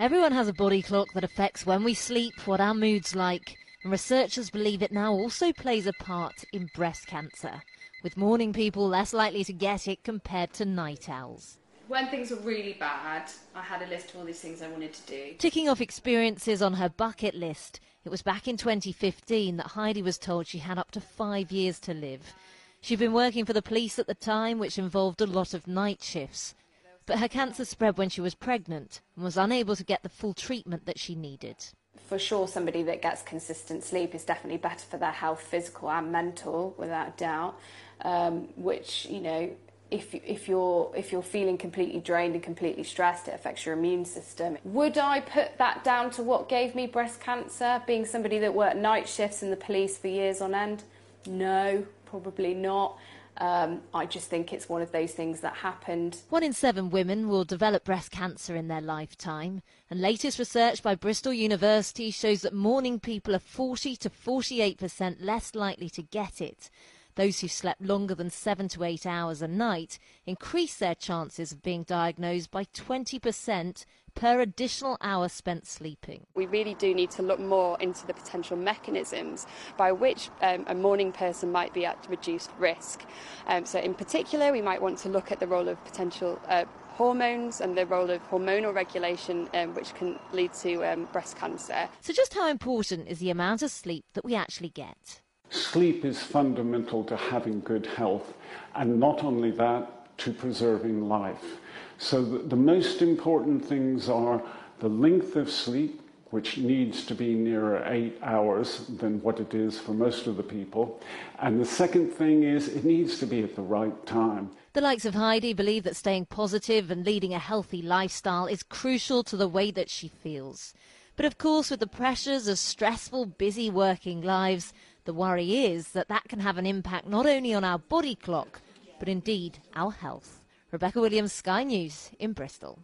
Everyone has a body clock that affects when we sleep, what our mood's like, and researchers believe it now also plays a part in breast cancer, with morning people less likely to get it compared to night owls. When things were really bad, I had a list of all these things I wanted to do. Ticking off experiences on her bucket list, it was back in 2015 that Heidi was told she had up to five years to live. She'd been working for the police at the time, which involved a lot of night shifts. But her cancer spread when she was pregnant and was unable to get the full treatment that she needed. For sure, somebody that gets consistent sleep is definitely better for their health, physical and mental, without doubt. Um, which, you know, if, if you're if you're feeling completely drained and completely stressed, it affects your immune system. Would I put that down to what gave me breast cancer? Being somebody that worked night shifts in the police for years on end? No, probably not. Um, I just think it's one of those things that happened. One in seven women will develop breast cancer in their lifetime. And latest research by Bristol University shows that morning people are 40 to 48% less likely to get it. Those who slept longer than seven to eight hours a night increase their chances of being diagnosed by 20% per additional hour spent sleeping. We really do need to look more into the potential mechanisms by which um, a morning person might be at reduced risk. Um, so, in particular, we might want to look at the role of potential. Uh, hormones and the role of hormonal regulation, um, which can lead to um, breast cancer. So, just how important is the amount of sleep that we actually get? Sleep is fundamental to having good health, and not only that, to preserving life. So, the, the most important things are the length of sleep, which needs to be nearer eight hours than what it is for most of the people. And the second thing is it needs to be at the right time. The likes of Heidi believe that staying positive and leading a healthy lifestyle is crucial to the way that she feels. But of course, with the pressures of stressful, busy working lives, the worry is that that can have an impact not only on our body clock, but indeed our health. Rebecca Williams, Sky News in Bristol.